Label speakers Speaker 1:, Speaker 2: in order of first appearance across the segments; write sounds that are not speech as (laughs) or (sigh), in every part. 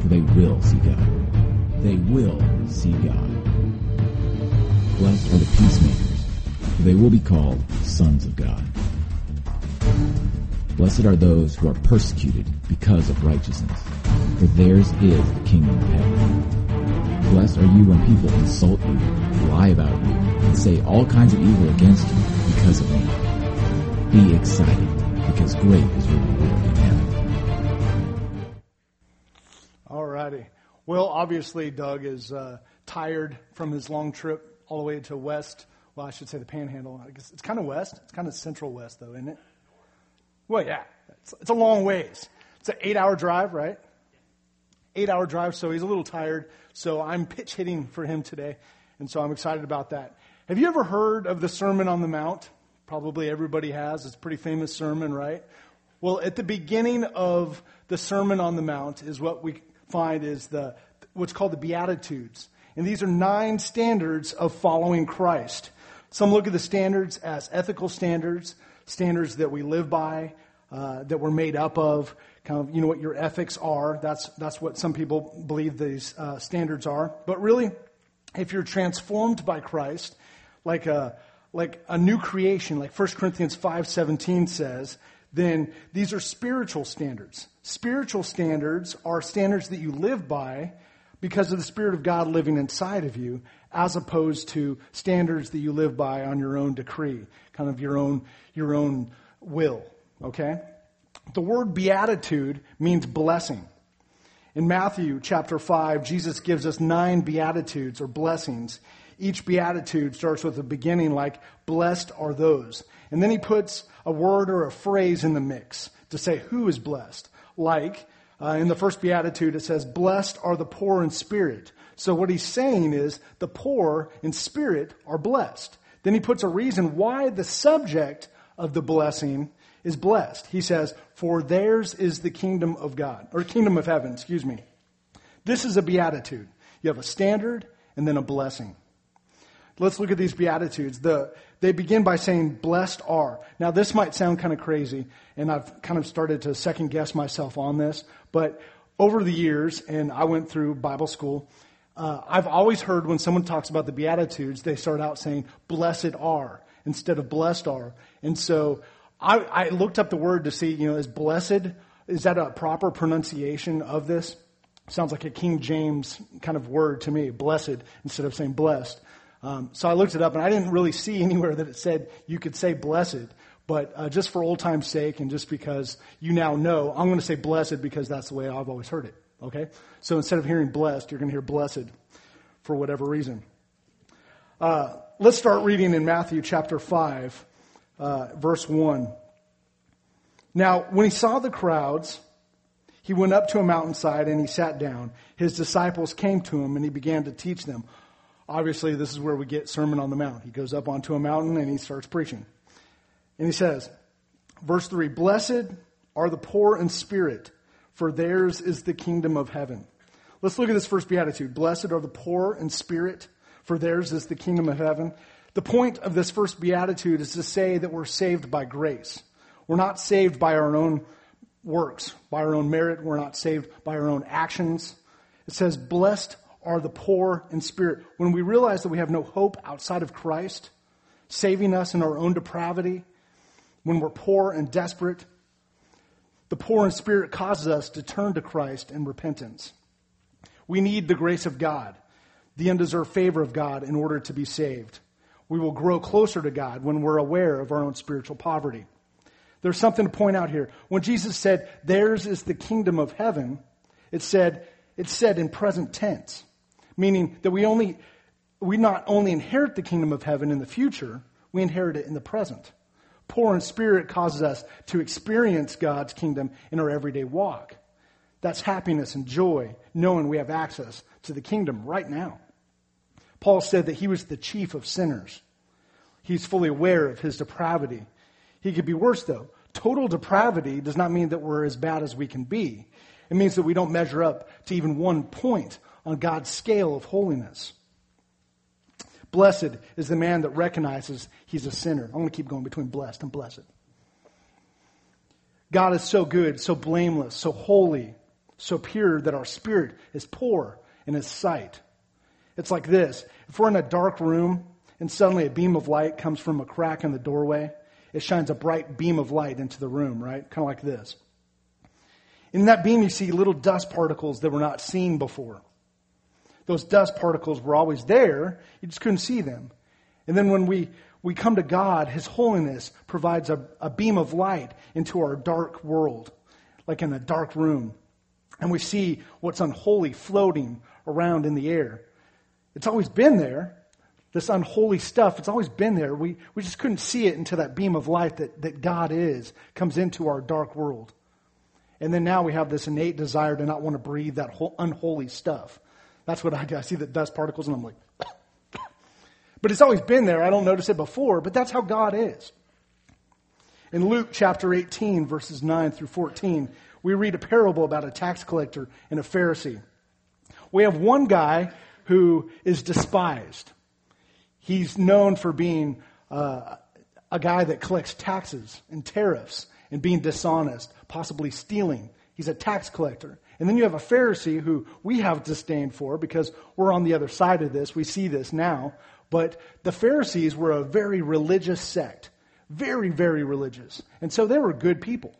Speaker 1: for they will see God. They will see God. Blessed are the peacemakers, for they will be called sons of God. Blessed are those who are persecuted because of righteousness, for theirs is the kingdom of heaven. Blessed are you when people insult you, lie about you, and say all kinds of evil against you because of me. Be excited, because great is your reward
Speaker 2: obviously, Doug is uh, tired from his long trip all the way to west. Well, I should say the panhandle. I guess it's kind of west. It's kind of central west, though, isn't it? Well, yeah. It's, it's a long ways. It's an eight hour drive, right? Eight hour drive, so he's a little tired. So I'm pitch hitting for him today. And so I'm excited about that. Have you ever heard of the Sermon on the Mount? Probably everybody has. It's a pretty famous sermon, right? Well, at the beginning of the Sermon on the Mount is what we find is the what's called the Beatitudes. And these are nine standards of following Christ. Some look at the standards as ethical standards, standards that we live by, uh, that we're made up of, kind of, you know, what your ethics are. That's, that's what some people believe these uh, standards are. But really, if you're transformed by Christ, like a, like a new creation, like 1 Corinthians 5.17 says, then these are spiritual standards. Spiritual standards are standards that you live by because of the Spirit of God living inside of you, as opposed to standards that you live by on your own decree, kind of your own, your own will. Okay? The word beatitude means blessing. In Matthew chapter 5, Jesus gives us nine beatitudes or blessings. Each beatitude starts with a beginning like, blessed are those. And then he puts a word or a phrase in the mix to say who is blessed. Like, uh, in the first beatitude, it says, blessed are the poor in spirit. So what he's saying is the poor in spirit are blessed. Then he puts a reason why the subject of the blessing is blessed. He says, for theirs is the kingdom of God, or kingdom of heaven, excuse me. This is a beatitude. You have a standard and then a blessing. Let's look at these beatitudes. The, they begin by saying, blessed are. Now this might sound kind of crazy, and I've kind of started to second guess myself on this, but over the years, and I went through Bible school, uh, I've always heard when someone talks about the Beatitudes, they start out saying, blessed are, instead of blessed are. And so I, I looked up the word to see, you know, is blessed, is that a proper pronunciation of this? Sounds like a King James kind of word to me, blessed, instead of saying blessed. Um, so I looked it up, and I didn't really see (laughs) anywhere that it said you could say blessed. But uh, just for old time's sake, and just because you now know, I'm going to say blessed because that's the way I've always heard it. Okay? So instead of hearing blessed, you're going to hear blessed for whatever reason. Uh, let's start reading in Matthew chapter 5, uh, verse 1. Now, when he saw the crowds, he went up to a mountainside and he sat down. His disciples came to him and he began to teach them. Obviously, this is where we get Sermon on the Mount. He goes up onto a mountain and he starts preaching. And he says, verse 3 Blessed are the poor in spirit, for theirs is the kingdom of heaven. Let's look at this first beatitude. Blessed are the poor in spirit, for theirs is the kingdom of heaven. The point of this first beatitude is to say that we're saved by grace. We're not saved by our own works, by our own merit. We're not saved by our own actions. It says, Blessed are the poor in spirit. When we realize that we have no hope outside of Christ, saving us in our own depravity, when we're poor and desperate, the poor in spirit causes us to turn to Christ in repentance. We need the grace of God, the undeserved favor of God in order to be saved. We will grow closer to God when we're aware of our own spiritual poverty. There's something to point out here. When Jesus said, theirs is the kingdom of heaven, it said, it said in present tense meaning that we only, we not only inherit the kingdom of heaven in the future, we inherit it in the present. Poor in spirit causes us to experience God's kingdom in our everyday walk. That's happiness and joy, knowing we have access to the kingdom right now. Paul said that he was the chief of sinners. He's fully aware of his depravity. He could be worse, though. Total depravity does not mean that we're as bad as we can be. It means that we don't measure up to even one point on God's scale of holiness. Blessed is the man that recognizes he's a sinner. I'm going to keep going between blessed and blessed. God is so good, so blameless, so holy, so pure that our spirit is poor in his sight. It's like this. If we're in a dark room and suddenly a beam of light comes from a crack in the doorway, it shines a bright beam of light into the room, right? Kind of like this. In that beam, you see little dust particles that were not seen before. Those dust particles were always there, you just couldn't see them. And then when we, we come to God, His holiness provides a, a beam of light into our dark world, like in a dark room. And we see what's unholy floating around in the air. It's always been there. This unholy stuff, it's always been there. We, we just couldn't see it until that beam of light that, that God is comes into our dark world. And then now we have this innate desire to not want to breathe that unholy stuff. That's what I do. I see the dust particles and I'm like, (coughs) but it's always been there. I don't notice it before, but that's how God is. In Luke chapter 18, verses 9 through 14, we read a parable about a tax collector and a Pharisee. We have one guy who is despised. He's known for being uh, a guy that collects taxes and tariffs and being dishonest, possibly stealing. He's a tax collector. And then you have a Pharisee who we have disdain for because we're on the other side of this. We see this now. But the Pharisees were a very religious sect. Very, very religious. And so they were good people.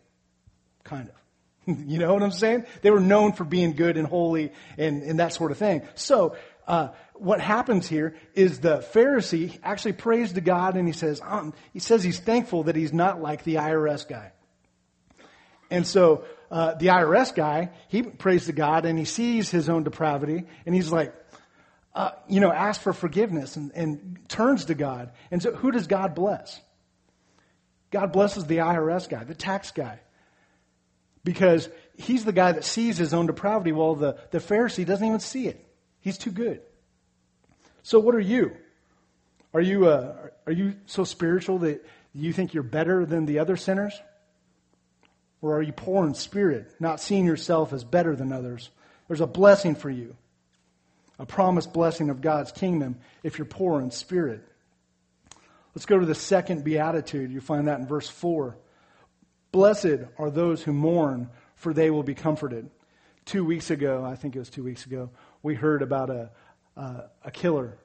Speaker 2: Kind of. (laughs) you know what I'm saying? They were known for being good and holy and, and that sort of thing. So, uh, what happens here is the Pharisee actually prays to God and he says, um, he says he's thankful that he's not like the IRS guy. And so, uh, the IRS guy, he prays to God and he sees his own depravity and he's like, uh, you know, asks for forgiveness and, and turns to God. And so, who does God bless? God blesses the IRS guy, the tax guy because he's the guy that sees his own depravity while the, the Pharisee doesn't even see it. He's too good. So what are you? Are you, uh, are you so spiritual that you think you're better than the other sinners? Or are you poor in spirit, not seeing yourself as better than others? There's a blessing for you, a promised blessing of God's kingdom if you're poor in spirit. Let's go to the second beatitude. You find that in verse 4. Blessed are those who mourn, for they will be comforted. Two weeks ago, I think it was two weeks ago, we heard about a, a killer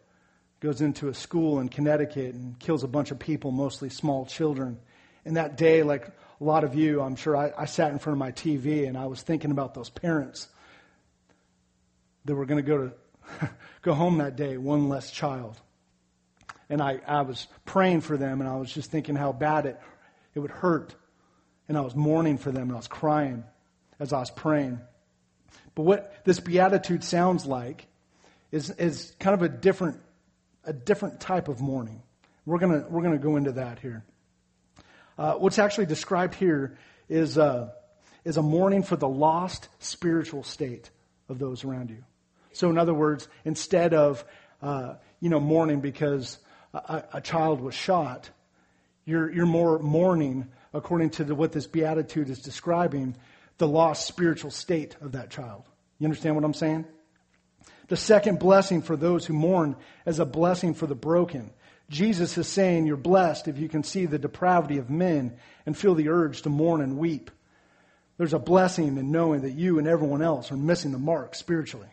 Speaker 2: goes into a school in Connecticut and kills a bunch of people, mostly small children. And that day, like a lot of you, I'm sure I, I sat in front of my TV and I was thinking about those parents that were going to go to (laughs) go home that day, one less child. And I, I was praying for them and I was just thinking how bad it, it would hurt and I was mourning for them and I was crying as I was praying. But what this beatitude sounds like is, is kind of a different, a different type of mourning. We're gonna, we're gonna go into that here. Uh, what's actually described here is, uh, is a mourning for the lost spiritual state of those around you. So in other words, instead of, uh, you know, mourning because a, a child was shot, you're, you're more mourning according to the, what this beatitude is describing, the lost spiritual state of that child. You understand what I'm saying? The second blessing for those who mourn is a blessing for the broken. Jesus is saying you're blessed if you can see the depravity of men and feel the urge to mourn and weep. There's a blessing in knowing that you and everyone else are missing the mark spiritually.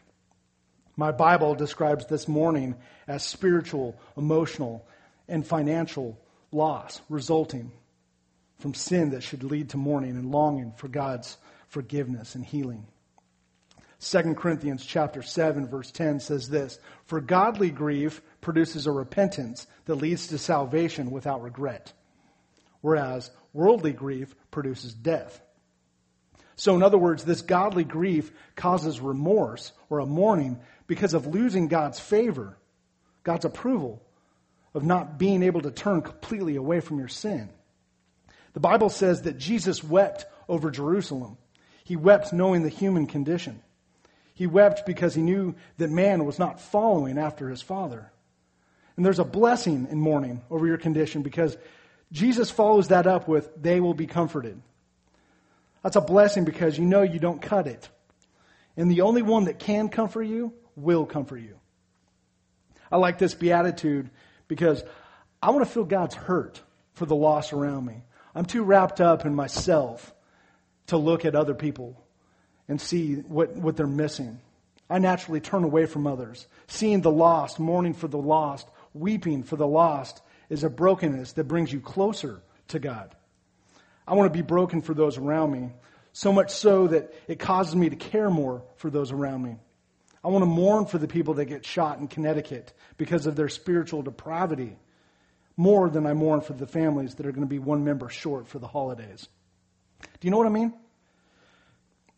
Speaker 2: My Bible describes this mourning as spiritual, emotional, and financial loss resulting from sin that should lead to mourning and longing for God's forgiveness and healing. 2 Corinthians chapter 7 verse 10 says this, For godly grief produces a repentance that leads to salvation without regret, whereas worldly grief produces death. So in other words, this godly grief causes remorse or a mourning because of losing God's favor, God's approval, of not being able to turn completely away from your sin. The Bible says that Jesus wept over Jerusalem. He wept knowing the human condition. He wept because he knew that man was not following after his father. And there's a blessing in mourning over your condition because Jesus follows that up with, they will be comforted. That's a blessing because you know you don't cut it. And the only one that can comfort you will comfort you. I like this beatitude because I want to feel God's hurt for the loss around me. I'm too wrapped up in myself to look at other people and see what, what they're missing. I naturally turn away from others. Seeing the lost, mourning for the lost, weeping for the lost is a brokenness that brings you closer to God. I want to be broken for those around me, so much so that it causes me to care more for those around me. I want to mourn for the people that get shot in Connecticut because of their spiritual depravity more than I mourn for the families that are going to be one member short for the holidays. Do you know what I mean?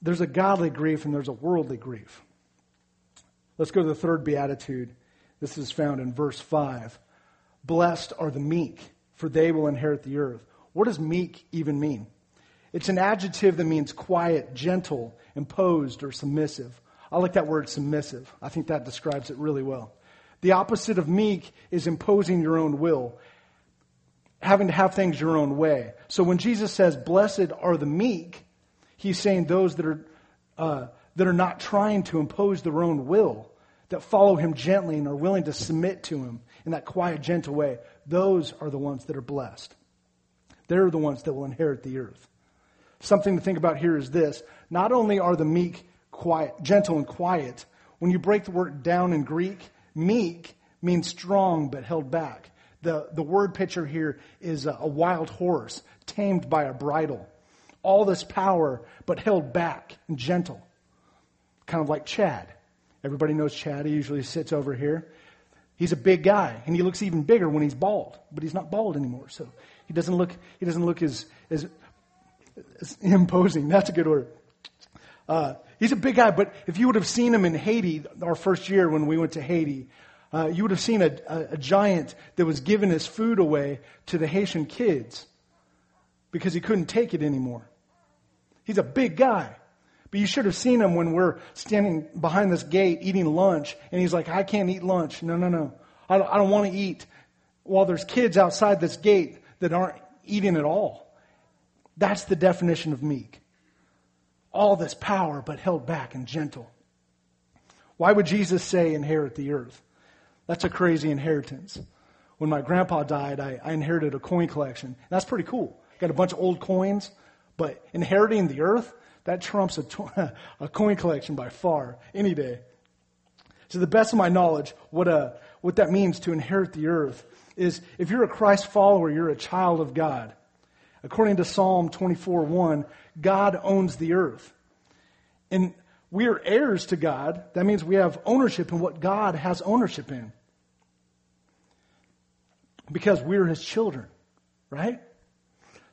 Speaker 2: There's a godly grief and there's a worldly grief. Let's go to the third beatitude. This is found in verse 5. Blessed are the meek, for they will inherit the earth. What does meek even mean? It's an adjective that means quiet, gentle, imposed, or submissive. I like that word submissive. I think that describes it really well. The opposite of meek is imposing your own will, having to have things your own way. So when Jesus says, Blessed are the meek, he's saying those that are, uh, that are not trying to impose their own will, that follow him gently and are willing to submit to him in that quiet, gentle way. Those are the ones that are blessed. They're the ones that will inherit the earth. Something to think about here is this not only are the meek quiet, gentle and quiet. When you break the word down in Greek, meek means strong but held back. The, the word picture here is a, a wild horse tamed by a bridle. All this power but held back and gentle. Kind of like Chad. Everybody knows Chad. He usually sits over here. He's a big guy, and he looks even bigger when he's bald, but he's not bald anymore. So he doesn't look, he doesn't look as, as, as (laughs) imposing. That's a good word. Uh, he's a big guy, but if you would have seen him in Haiti, our first year when we went to Haiti, uh, you would have seen a, a, a giant that was giving his food away to the Haitian kids because he couldn't take it anymore. He's a big guy. But you should have seen him when we're standing behind this gate eating lunch, and he's like, I can't eat lunch. No, no, no. I don't, I don't want to eat while there's kids outside this gate that aren't eating at all. That's the definition of meek all this power, but held back and gentle. Why would Jesus say inherit the earth? That's a crazy inheritance. When my grandpa died, I, I inherited a coin collection. That's pretty cool. Got a bunch of old coins, but inheriting the earth, that trumps (laughs) a, coin collection by far, any day. To the best of my knowledge, what, a, uh, what that means to inherit the earth is if you're a Christ follower, you're a child of God. According to Psalm 24 1, God owns the earth. And we are heirs to God. That means we have ownership in what God has ownership in. Because we're his children, right?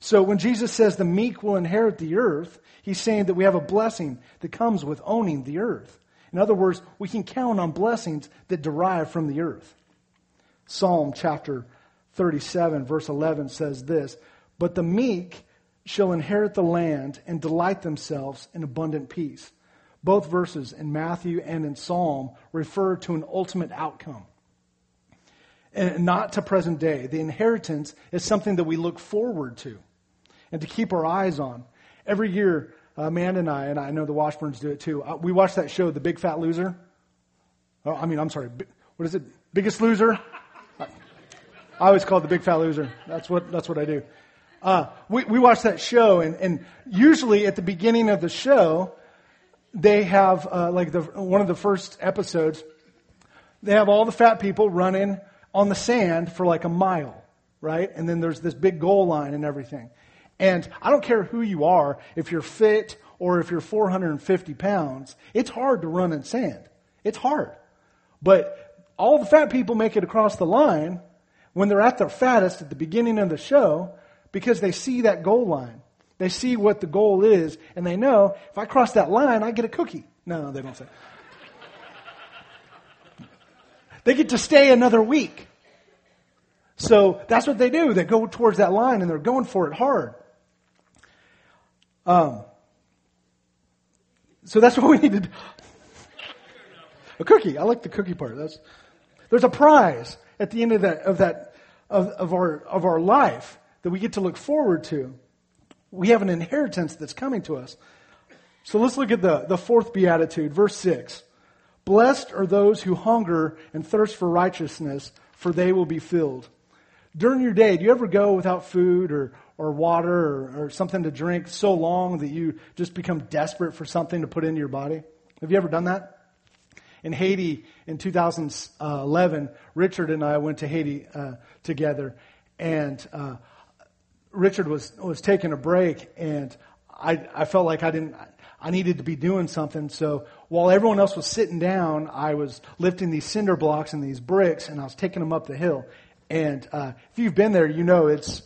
Speaker 2: So when Jesus says the meek will inherit the earth, he's saying that we have a blessing that comes with owning the earth. In other words, we can count on blessings that derive from the earth. Psalm chapter 37, verse 11 says this But the meek shall inherit the land and delight themselves in abundant peace. Both verses in Matthew and in Psalm refer to an ultimate outcome and not to present day. The inheritance is something that we look forward to and to keep our eyes on. Every year, Amanda and I, and I know the Washburns do it too, uh, we watch that show, The Big Fat Loser. Oh, I mean, I'm sorry, what is it? Biggest Loser? I always call it The Big Fat Loser. That's what, that's what I do. Uh, we, we watch that show, and, and usually at the beginning of the show, they have, uh, like the, one of the first episodes, they have all the fat people running on the sand for like a mile, right? And then there's this big goal line and everything. And I don't care who you are, if you're fit or if you're 450 pounds, it's hard to run in sand. It's hard. But all the fat people make it across the line when they're at their fattest at the beginning of the show, because they see that goal line. They see what the goal is, and they know if I cross that line, I get a cookie. No, they don't say. they get to stay another week. So that's what they do. They go towards that line and they're going for it hard. Um, So that's (laughs) what we need to do. A cookie. I like the cookie part. That's, there's a prize at the end of that, of that, of, of our, of our life that we get to look forward to. We have an inheritance that's coming to us. So let's look at the, the fourth beatitude, verse six. Blessed are those who hunger and thirst for righteousness, for they will be filled. During your day, do you ever go without food or, or water or, or something to drink so long that you just become desperate for something to put into your body? Have you ever done that? In Haiti in 2011, Richard and I went to Haiti uh, together, and uh, Richard was was taking a break, and I I felt like I didn't I needed to be doing something. So while everyone else was sitting down, I was lifting these cinder blocks and these bricks, and I was taking them up the hill. And uh, if you've been there, you know it's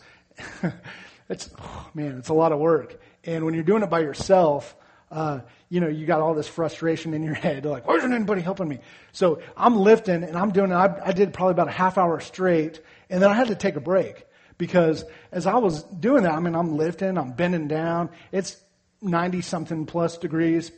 Speaker 2: (laughs) it's oh, man, it's a lot of work. And when you're doing it by yourself, uh, you know, you got all this frustration in your (laughs) head. Like, why isn't anybody helping me? So I'm lifting and I'm doing. I, I did probably about a half hour straight, and then I had to take a break because as I was doing that, I mean, I'm lifting, I'm bending down. It's 90 something plus degrees.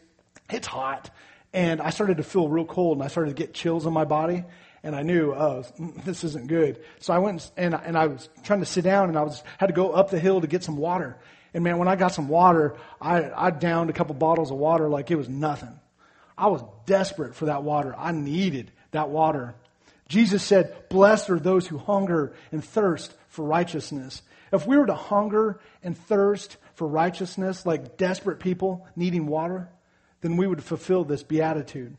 Speaker 2: It's hot. And I started to feel real cold and I started to get chills on my body. And I knew, oh, this isn't good. So I went and, and I was trying to sit down and I was, had to go up the hill to get some water. And man, when I got some water, I, I downed a couple bottles of water like it was nothing. I was desperate for that water. I needed that water. Jesus said, blessed are those who hunger and thirst for righteousness. If we were to hunger and thirst for righteousness, like desperate people needing water, then we would fulfill this beatitude.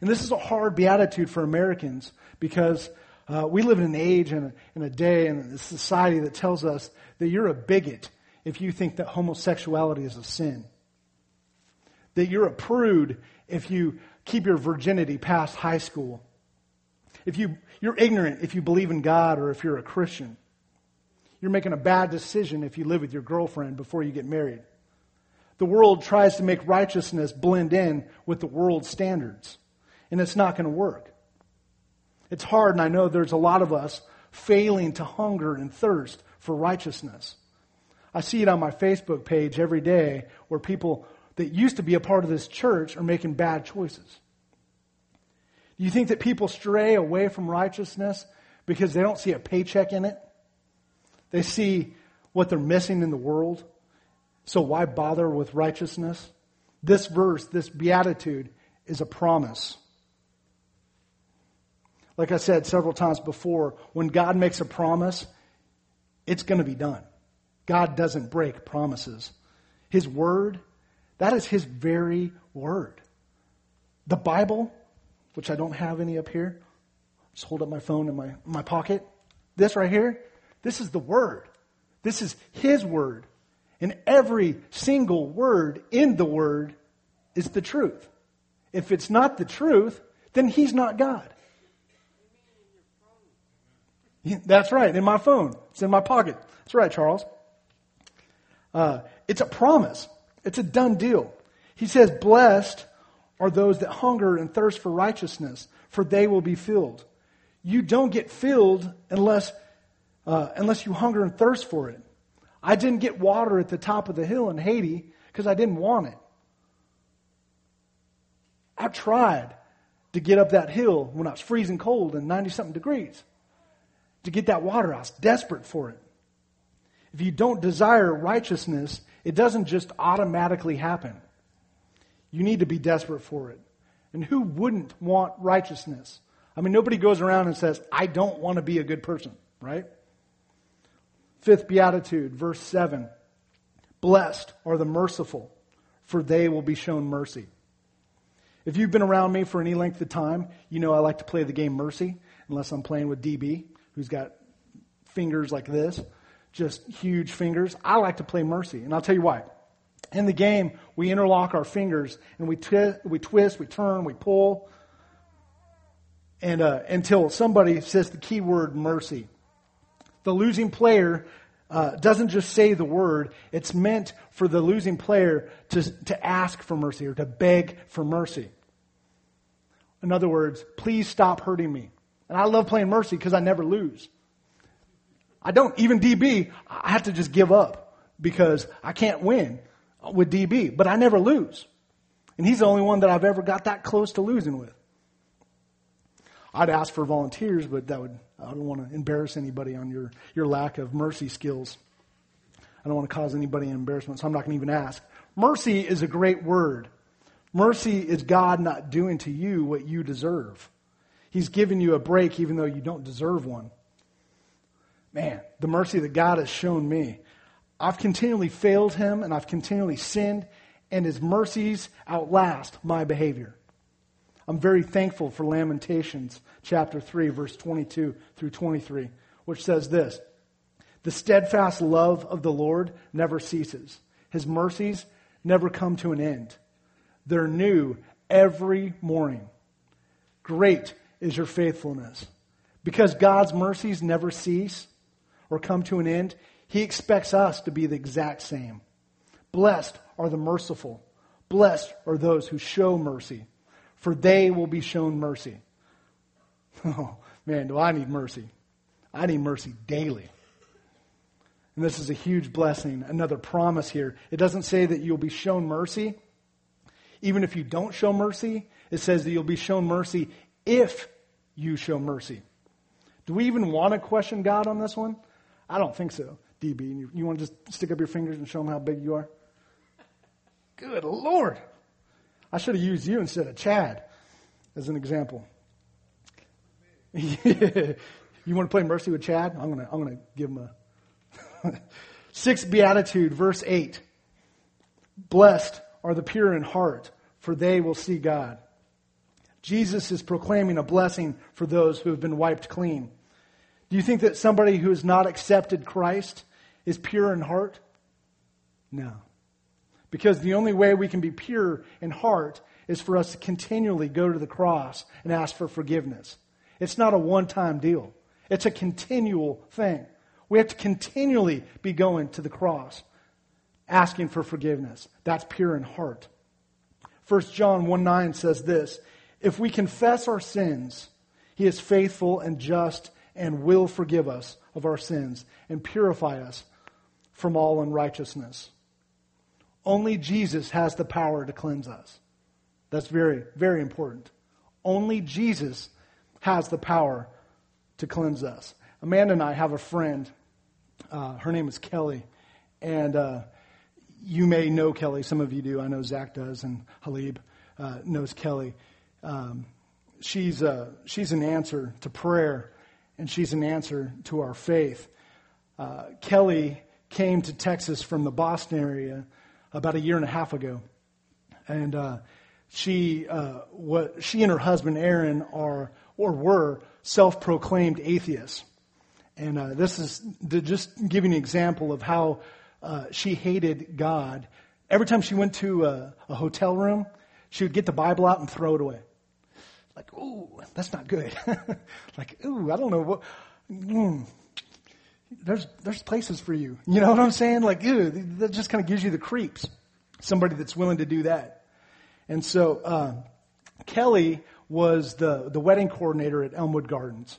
Speaker 2: And this is a hard beatitude for Americans because uh, we live in an age and a, in a day and a society that tells us that you're a bigot if you think that homosexuality is a sin. That you're a prude if you keep your virginity past high school. If you, you're ignorant if you believe in God or if you're a Christian. You're making a bad decision if you live with your girlfriend before you get married. The world tries to make righteousness blend in with the world's standards, and it's not going to work. It's hard, and I know there's a lot of us failing to hunger and thirst for righteousness. I see it on my Facebook page every day where people that used to be a part of this church are making bad choices. Do you think that people stray away from righteousness because they don't see a paycheck in it? They see what they're missing in the world. So why bother with righteousness? This verse, this beatitude, is a promise. Like I said several times before, when God makes a promise, it's going to be done. God doesn't break promises. His word, that is His very word. The Bible, which I don't have any up here, just hold up my phone in my, my pocket. This right here, this is the Word. This is His Word. And every single word in the Word is the truth. If it's not the truth, then He's not God. That's right, in my phone. It's in my pocket. That's right, Charles. Uh, it's a promise. It's a done deal. He says, Blessed are those that hunger and thirst for righteousness, for they will be filled. You don't get filled unless uh, unless you hunger and thirst for it. I didn't get water at the top of the hill in Haiti because I didn't want it. I tried to get up that hill when I was freezing cold and 90 something degrees. To get that water, I was desperate for it. If you don't desire righteousness, it doesn't just automatically happen. You need to be desperate for it. And who wouldn't want righteousness? I mean, nobody goes around and says, I don't want to be a good person, right? Fifth beatitude, verse 7. Blessed are the merciful, for they will be shown mercy. If you've been around me for any length of time, you know I like to play the game Mercy, unless I'm playing with DB, who's got fingers like this, just huge fingers. I like to play Mercy, and I'll tell you why. In the game, we interlock our fingers and we, twi- we twist, we turn, we pull, and uh, until somebody says the key word mercy. The losing player uh, doesn't just say the word, it's meant for the losing player to, to ask for mercy or to beg for mercy. In other words, please stop hurting me. And I love playing mercy because I never lose. I don't, even DB, I have to just give up because I can't win with DB, but I never lose. And he's the only one that I've ever got that close to losing with. I'd ask for volunteers, but that would, I don't want to embarrass anybody on your, your lack of mercy skills. I don't want to cause anybody embarrassment, so I'm not going to even ask. Mercy is a great word. Mercy is God not doing to you what you deserve. He's given you a break even though you don't deserve one. Man, the mercy that God has shown me. I've continually failed him and I've continually sinned, and his mercies outlast my behavior. I'm very thankful for Lamentations chapter 3, verse 22 through 23, which says this The steadfast love of the Lord never ceases, his mercies never come to an end. They're new every morning. Great is your faithfulness. Because God's mercies never cease or come to an end, he expects us to be the exact same. Blessed are the merciful. Blessed are those who show mercy, for they will be shown mercy. (laughs) Oh, man, do I need mercy? I need mercy daily. And this is a huge blessing, another promise here. It doesn't say that you'll be shown mercy. Even if you don't show mercy, it says that you'll be shown mercy if you show mercy. Do we even want to question God on this one? I don't think so. DB, you, you want to just stick up your fingers and show them how big you are? Good Lord. I should have used you instead of Chad as an example. (laughs) you want to play mercy with Chad? I'm going to I'm to give him a (laughs) Sixth beatitude, verse 8. Blessed are the pure in heart, for they will see God. Jesus is proclaiming a blessing for those who have been wiped clean. Do you think that somebody who has not accepted Christ is pure in heart? No. Because the only way we can be pure in heart is for us to continually go to the cross and ask for forgiveness. It's not a one time deal, it's a continual thing. We have to continually be going to the cross, asking for forgiveness. That's pure in heart. 1 John 1 9 says this If we confess our sins, he is faithful and just and will forgive us of our sins and purify us from all unrighteousness. Only Jesus has the power to cleanse us. That's very, very important. Only Jesus has the power to cleanse us. Amanda and I have a friend. Uh, her name is Kelly. And uh, you may know Kelly. Some of you do. I know Zach does, and Halib uh, knows Kelly. Um, she's, uh, she's an answer to prayer, and she's an answer to our faith. Uh, Kelly came to Texas from the Boston area about a year and a half ago. And uh, she, what, she and her husband, Aaron, are or were self proclaimed atheists. And uh, this is to just you an example of how uh, she hated God. Every time she went to a, a, hotel room, she would get the Bible out and throw it away. Like, ooh, that's not good. (laughs) like, ooh, I don't know what. Mm, there's there's places for you. You know what I'm saying? Like, ew, that just kind of gives you the creeps. Somebody that's willing to do that. And so uh, Kelly was the the wedding coordinator at Elmwood Gardens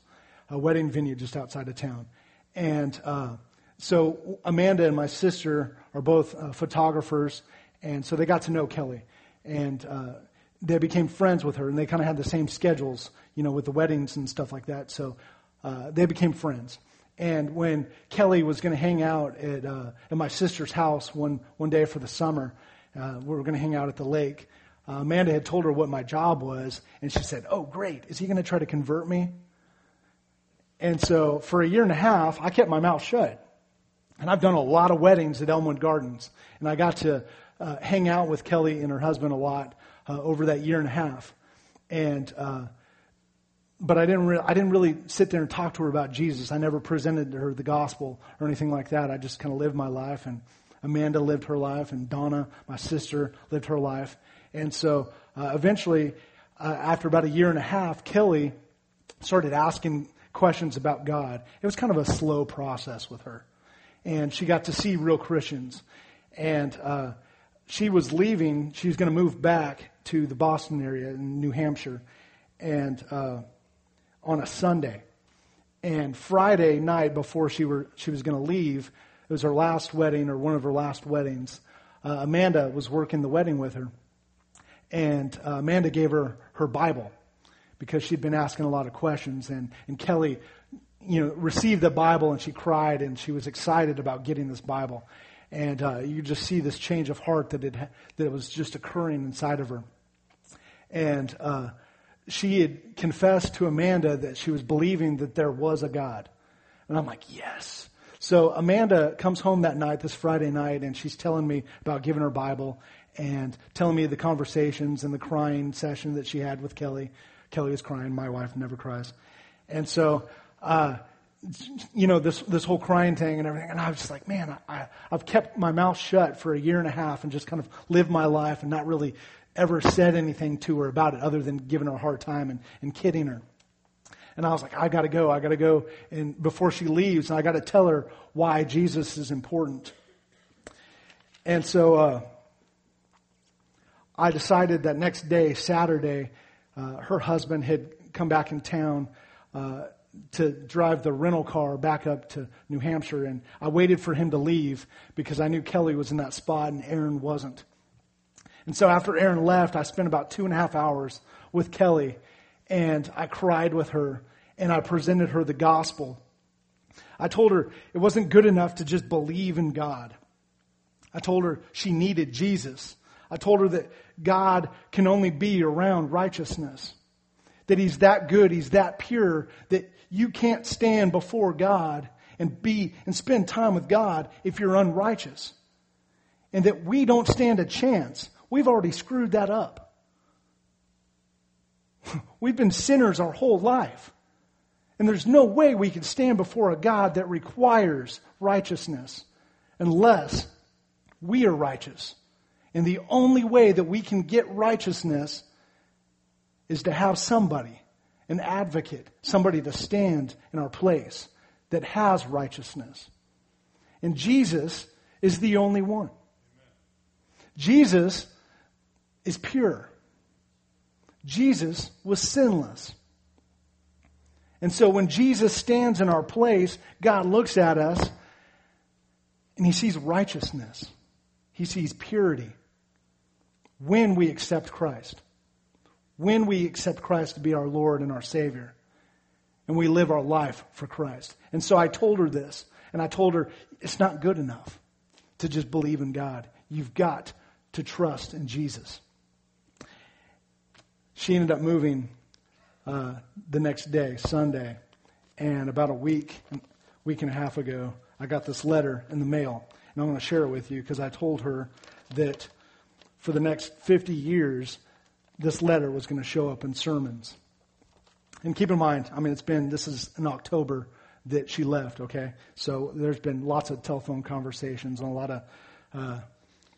Speaker 2: a wedding venue just outside of town. And uh, so Amanda and my sister are both uh, photographers, and so they got to know Kelly. And uh, they became friends with her, and they kind of had the same schedules, you know, with the weddings and stuff like that. So uh, they became friends. And when Kelly was going to hang out at, uh, at my sister's house one, one day for the summer, uh, we were going to hang out at the lake. Uh, Amanda had told her what my job was, and she said, Oh, great. Is he going to try to convert me? And so for a year and a half, I kept my mouth shut. And I've done a lot of weddings at Elmwood Gardens. And I got to uh, hang out with Kelly and her husband a lot uh, over that year and a half. And, uh, but I didn't, re- I didn't really sit there and talk to her about Jesus. I never presented to her the gospel or anything like that. I just kind of lived my life. And Amanda lived her life. And Donna, my sister, lived her life. And so uh, eventually, uh, after about a year and a half, Kelly started asking questions about God. It was kind of a slow process with her. And she got to see real Christians. And uh, she was leaving. She was going to move back to the Boston area in New Hampshire and uh, on a Sunday. And Friday night before she, were, she was going to leave, it was her last wedding or one of her last weddings. Uh, Amanda was working the wedding with her. and uh, Amanda gave her her Bible because she'd been asking a lot of questions, and and Kelly, you know, received the Bible and she cried and she was excited about getting this Bible, and uh, you just see this change of heart that it that was just occurring inside of her, and uh, she had confessed to Amanda that she was believing that there was a God, and I'm like, yes. So Amanda comes home that night, this Friday night, and she's telling me about giving her Bible and telling me the conversations and the crying session that she had with Kelly. Kelly was crying. My wife never cries. And so, uh, you know, this, this whole crying thing and everything. And I was just like, man, I, I've kept my mouth shut for a year and a half and just kind of lived my life and not really ever said anything to her about it other than giving her a hard time and, and kidding her. And I was like, I gotta go, I gotta go. And before she leaves, I gotta tell her why Jesus is important. And so, uh, I decided that next day, Saturday, uh, her husband had come back in town uh, to drive the rental car back up to New Hampshire, and I waited for him to leave because I knew Kelly was in that spot and Aaron wasn't. And so after Aaron left, I spent about two and a half hours with Kelly, and I cried with her, and I presented her the gospel. I told her it wasn't good enough to just believe in God. I told her she needed Jesus. I told her that God can only be around righteousness. That He's that good, He's that pure, that you can't stand before God and be and spend time with God if you're unrighteous. And that we don't stand a chance. We've already screwed that up. (laughs) We've been sinners our whole life. And there's no way we can stand before a God that requires righteousness unless we are righteous. And the only way that we can get righteousness is to have somebody, an advocate, somebody to stand in our place that has righteousness. And Jesus is the only one. Jesus is pure. Jesus was sinless. And so when Jesus stands in our place, God looks at us and he sees righteousness. He sees purity when we accept Christ. When we accept Christ to be our Lord and our Savior. And we live our life for Christ. And so I told her this, and I told her it's not good enough to just believe in God. You've got to trust in Jesus. She ended up moving uh, the next day, Sunday, and about a week, week and a half ago, I got this letter in the mail, and I'm going to share it with you because I told her that for the next 50 years, this letter was going to show up in sermons. And keep in mind, I mean, it's been, this is in October that she left, okay? So there's been lots of telephone conversations and a lot of, uh, a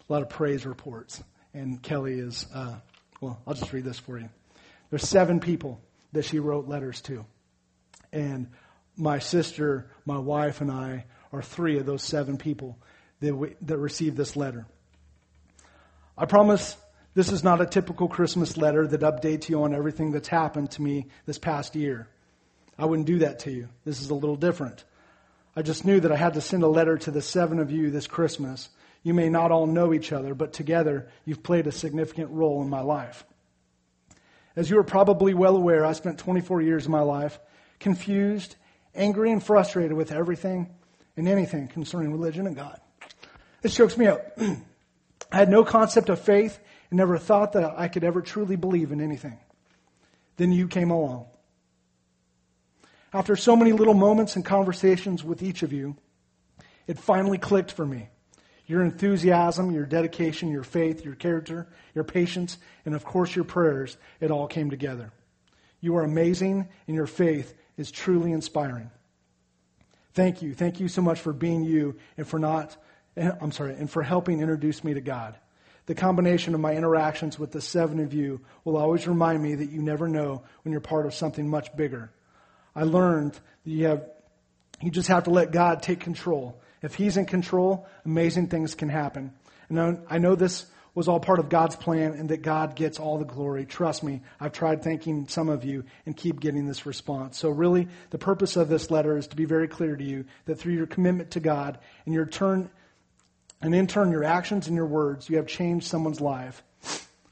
Speaker 2: lot of praise reports. And Kelly is, uh, well, I'll just read this for you. There's seven people that she wrote letters to. And my sister, my wife, and I are three of those seven people that, we, that received this letter. I promise this is not a typical Christmas letter that updates you on everything that's happened to me this past year. I wouldn't do that to you. This is a little different. I just knew that I had to send a letter to the seven of you this Christmas. You may not all know each other, but together you've played a significant role in my life. As you are probably well aware, I spent 24 years of my life confused, angry, and frustrated with everything and anything concerning religion and God. It chokes me up. (clears throat) I had no concept of faith and never thought that I could ever truly believe in anything. Then you came along. After so many little moments and conversations with each of you, it finally clicked for me. Your enthusiasm, your dedication, your faith, your character, your patience, and of course your prayers, it all came together. You are amazing, and your faith is truly inspiring. Thank you. Thank you so much for being you and for not eh, I'm sorry, and for helping introduce me to God. The combination of my interactions with the seven of you will always remind me that you never know when you're part of something much bigger. I learned that you have, you just have to let God take control. If He's in control, amazing things can happen. And I know this was all part of God's plan and that God gets all the glory. Trust me, I've tried thanking some of you and keep getting this response. So really, the purpose of this letter is to be very clear to you that through your commitment to God and your turn and in turn, your actions and your words, you have changed someone's life.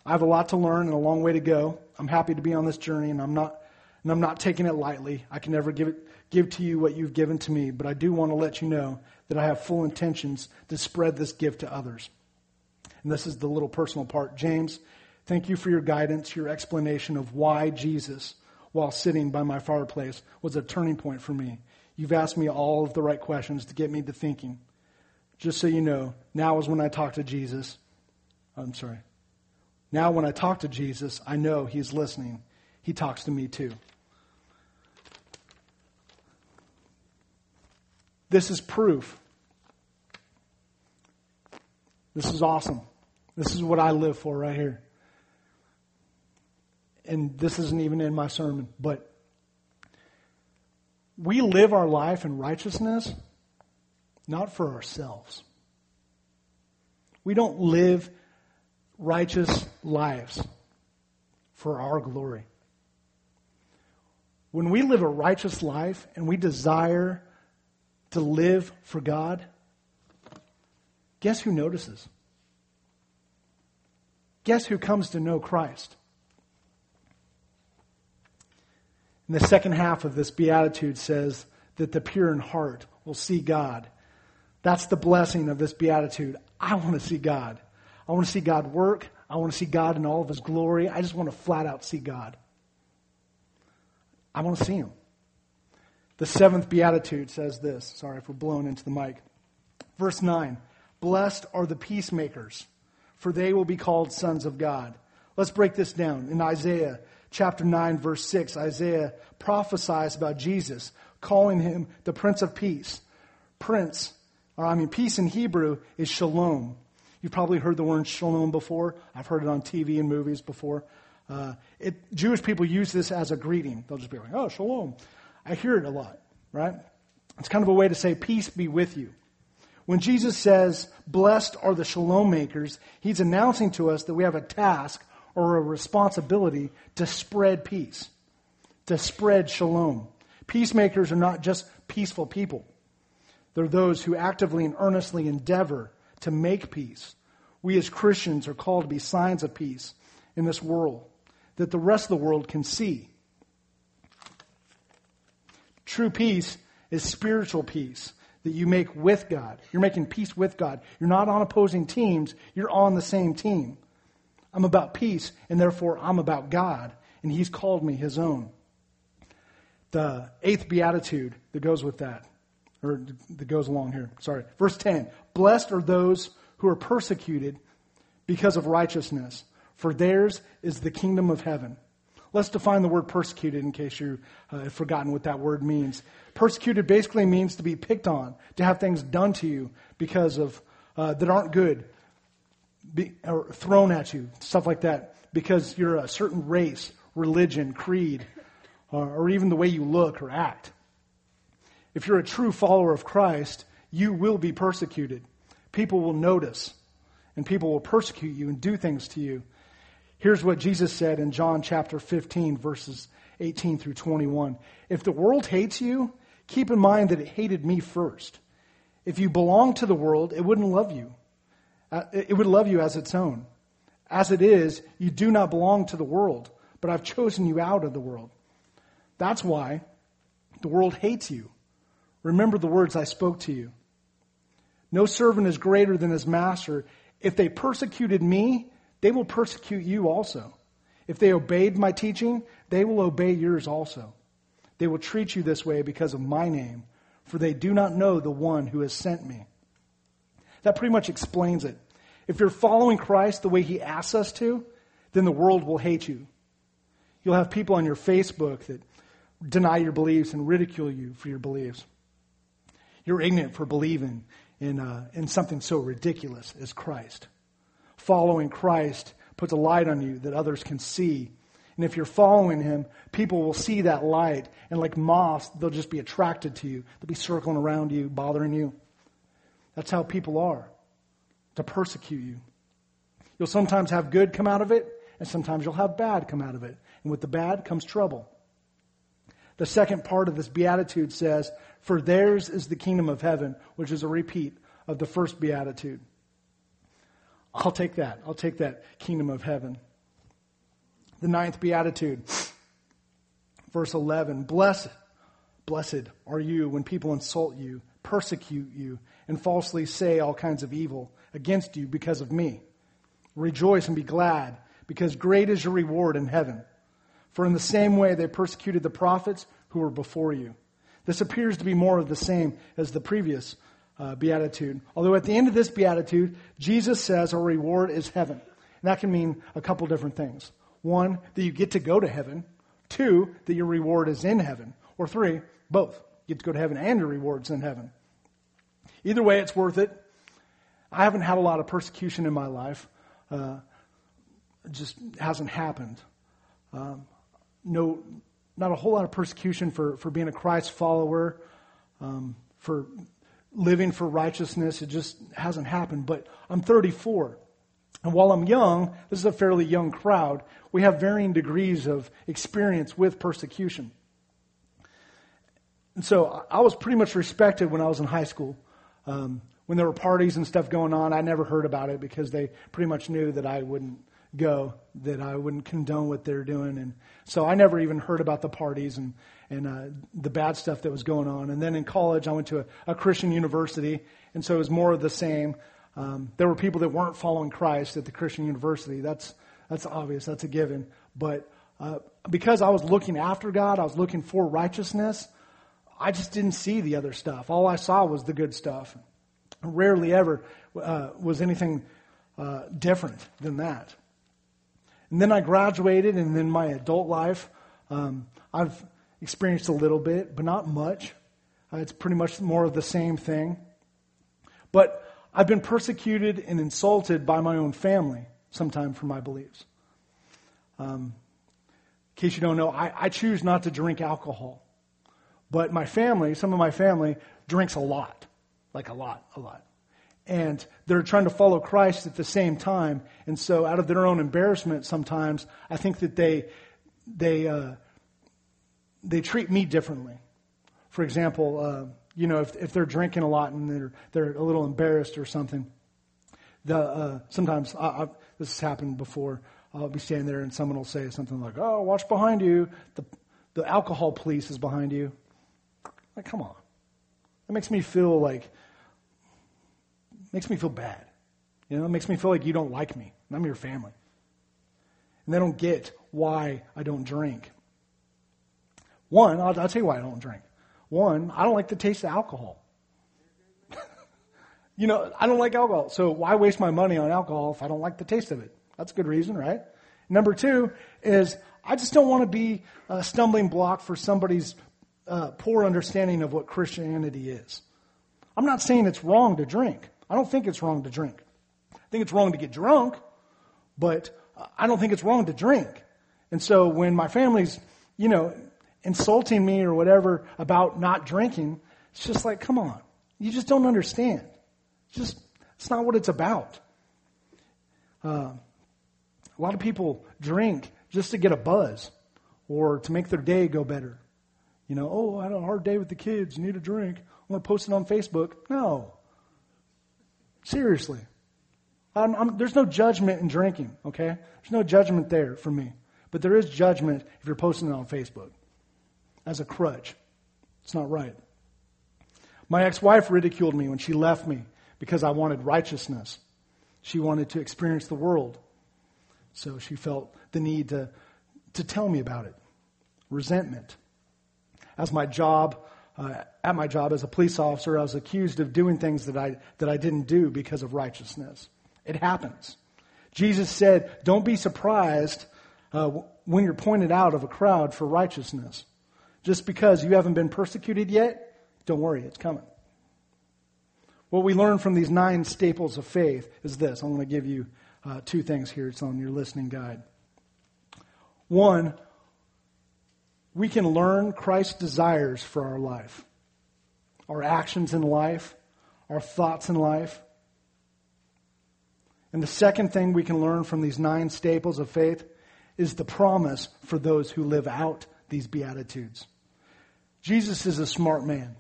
Speaker 2: I have a lot to learn and a long way to go. I'm happy to be on this journey, and I'm not, and I'm not taking it lightly. I can never give, it, give to you what you've given to me, but I do want to let you know that I have full intentions to spread this gift to others. And this is the little personal part. James, thank you for your guidance, your explanation of why Jesus, while sitting by my fireplace, was a turning point for me. You've asked me all of the right questions to get me to thinking. Just so you know, now is when I talk to Jesus. I'm sorry. Now, when I talk to Jesus, I know He's listening. He talks to me too. This is proof. This is awesome. This is what I live for right here. And this isn't even in my sermon, but we live our life in righteousness not for ourselves. We don't live righteous lives for our glory. When we live a righteous life and we desire to live for God, guess who notices? Guess who comes to know Christ? And the second half of this beatitude says that the pure in heart will see God. That's the blessing of this beatitude. I want to see God. I want to see God work. I want to see God in all of his glory. I just want to flat out see God. I want to see him. The seventh beatitude says this. Sorry if we're blown into the mic. Verse 9 Blessed are the peacemakers, for they will be called sons of God. Let's break this down. In Isaiah chapter 9, verse 6, Isaiah prophesies about Jesus, calling him the Prince of Peace. Prince, I mean, peace in Hebrew is shalom. You've probably heard the word shalom before. I've heard it on TV and movies before. Uh, it, Jewish people use this as a greeting. They'll just be like, oh, shalom. I hear it a lot, right? It's kind of a way to say, peace be with you. When Jesus says, blessed are the shalom makers, he's announcing to us that we have a task or a responsibility to spread peace, to spread shalom. Peacemakers are not just peaceful people. They're those who actively and earnestly endeavor to make peace, we as Christians are called to be signs of peace in this world that the rest of the world can see. True peace is spiritual peace that you make with God. You're making peace with God. You're not on opposing teams, you're on the same team. I'm about peace, and therefore I'm about God, and He's called me His own. The eighth beatitude that goes with that, or that goes along here, sorry. Verse 10 Blessed are those who are persecuted because of righteousness, for theirs is the kingdom of heaven. Let's define the word persecuted in case you uh, have forgotten what that word means. Persecuted basically means to be picked on, to have things done to you because of uh, that aren't good, be, or thrown at you, stuff like that, because you're a certain race, religion, creed, or, or even the way you look or act. If you're a true follower of Christ, you will be persecuted. People will notice, and people will persecute you and do things to you. Here's what Jesus said in John chapter 15, verses 18 through 21. If the world hates you, keep in mind that it hated me first. If you belong to the world, it wouldn't love you. Uh, it would love you as its own. As it is, you do not belong to the world, but I've chosen you out of the world. That's why the world hates you. Remember the words I spoke to you. No servant is greater than his master. If they persecuted me, they will persecute you also. If they obeyed my teaching, they will obey yours also. They will treat you this way because of my name, for they do not know the one who has sent me. That pretty much explains it. If you're following Christ the way he asks us to, then the world will hate you. You'll have people on your Facebook that deny your beliefs and ridicule you for your beliefs. You're ignorant for believing in, uh, in something so ridiculous as Christ. Following Christ puts a light on you that others can see. And if you're following him, people will see that light, and like moths, they'll just be attracted to you. They'll be circling around you, bothering you. That's how people are to persecute you. You'll sometimes have good come out of it, and sometimes you'll have bad come out of it. And with the bad comes trouble. The second part of this beatitude says, For theirs is the kingdom of heaven, which is a repeat of the first beatitude. I'll take that. I'll take that kingdom of heaven. The ninth beatitude, verse 11 Blessed, blessed are you when people insult you, persecute you, and falsely say all kinds of evil against you because of me. Rejoice and be glad, because great is your reward in heaven. For in the same way they persecuted the prophets who were before you. This appears to be more of the same as the previous uh, beatitude. Although at the end of this beatitude, Jesus says our reward is heaven. And that can mean a couple different things. One, that you get to go to heaven. Two, that your reward is in heaven. Or three, both. You get to go to heaven and your reward's in heaven. Either way, it's worth it. I haven't had a lot of persecution in my life. Uh, it just hasn't happened. Um, no, not a whole lot of persecution for, for being a Christ follower, um, for living for righteousness. It just hasn't happened. But I'm 34. And while I'm young, this is a fairly young crowd, we have varying degrees of experience with persecution. And so I was pretty much respected when I was in high school. Um, when there were parties and stuff going on, I never heard about it because they pretty much knew that I wouldn't go, that I wouldn't condone what they're doing. And so I never even heard about the parties and, and uh, the bad stuff that was going on. And then in college, I went to a, a Christian university, and so it was more of the same. Um, there were people that weren't following Christ at the Christian university. That's that's obvious. That's a given. But uh, because I was looking after God, I was looking for righteousness. I just didn't see the other stuff. All I saw was the good stuff. Rarely ever uh, was anything uh, different than that. And then I graduated, and then my adult life, um, I've experienced a little bit, but not much. Uh, it's pretty much more of the same thing. But I've been persecuted and insulted by my own family sometimes for my beliefs. Um, in case you don't know, I, I choose not to drink alcohol. But my family, some of my family, drinks a lot. Like a lot, a lot. And they're trying to follow Christ at the same time. And so, out of their own embarrassment, sometimes, I think that they, they, uh, they treat me differently. For example, uh, you know, if, if they're drinking a lot and they're, they're a little embarrassed or something, the, uh, sometimes I, I, this has happened before. I'll be standing there and someone will say something like, "Oh, watch behind you. The the alcohol police is behind you." Like, come on. That makes me feel like makes me feel bad. You know, it makes me feel like you don't like me. I'm your family. And they don't get why I don't drink. One, I'll, I'll tell you why I don't drink. One, I don't like the taste of alcohol. (laughs) you know, I don't like alcohol. So why waste my money on alcohol if I don't like the taste of it? That's a good reason, right? Number two is I just don't want to be a stumbling block for somebody's uh, poor understanding of what Christianity is. I'm not saying it's wrong to drink. I don't think it's wrong to drink. I think it's wrong to get drunk, but I don't think it's wrong to drink. And so when my family's, you know, insulting me or whatever about not drinking, it's just like, come on. You just don't understand. It's just, it's not what it's about. Uh, a lot of people drink just to get a buzz or to make their day go better. You know, oh, I had a hard day with the kids. Need a drink. I'm going to post it on Facebook. No. Seriously. I'm, I'm, there's no judgment in drinking, okay? There's no judgment there for me. But there is judgment if you're posting it on Facebook as a crutch. It's not right. My ex wife ridiculed me when she left me because I wanted righteousness. She wanted to experience the world. So she felt the need to, to tell me about it. Resentment. As my job, uh, at my job as a police officer, I was accused of doing things that I, that I didn't do because of righteousness. It happens. Jesus said, Don't be surprised uh, when you're pointed out of a crowd for righteousness. Just because you haven't been persecuted yet, don't worry, it's coming. What we learn from these nine staples of faith is this. I'm going to give you uh, two things here. It's on your listening guide. One, we can learn Christ's desires for our life, our actions in life, our thoughts in life. And the second thing we can learn from these nine staples of faith is the promise for those who live out these Beatitudes. Jesus is a smart man.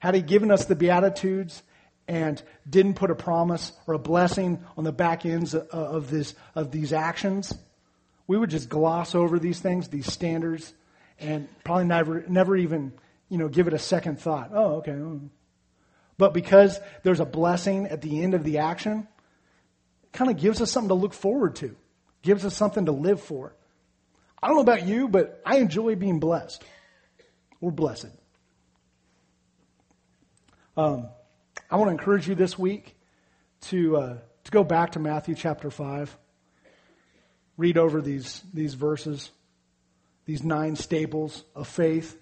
Speaker 2: Had he given us the Beatitudes and didn't put a promise or a blessing on the back ends of, this, of these actions, we would just gloss over these things, these standards, and probably never, never even, you know, give it a second thought. Oh, okay. But because there's a blessing at the end of the action, it kind of gives us something to look forward to, gives us something to live for. I don't know about you, but I enjoy being blessed. We're blessed. Um, I want to encourage you this week to uh, to go back to Matthew chapter five. Read over these these verses, these nine staples of faith,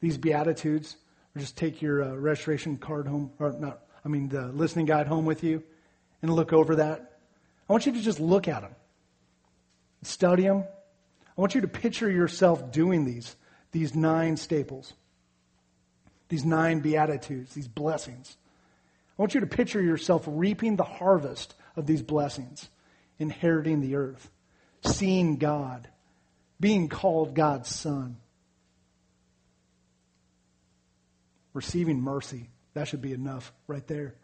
Speaker 2: these beatitudes. Or just take your uh, registration card home, or not? I mean, the listening guide home with you, and look over that. I want you to just look at them, study them. I want you to picture yourself doing these these nine staples, these nine beatitudes, these blessings. I want you to picture yourself reaping the harvest of these blessings, inheriting the earth, seeing God, being called God's son, receiving mercy. That should be enough right there.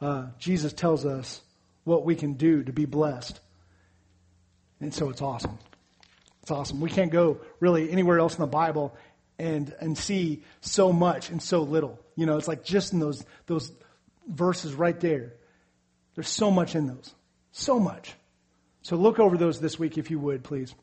Speaker 2: Uh, Jesus tells us what we can do to be blessed. And so it's awesome. It's awesome. We can't go really anywhere else in the Bible and and see so much and so little. You know, it's like just in those those verses right there. There's so much in those. So much. So look over those this week if you would, please.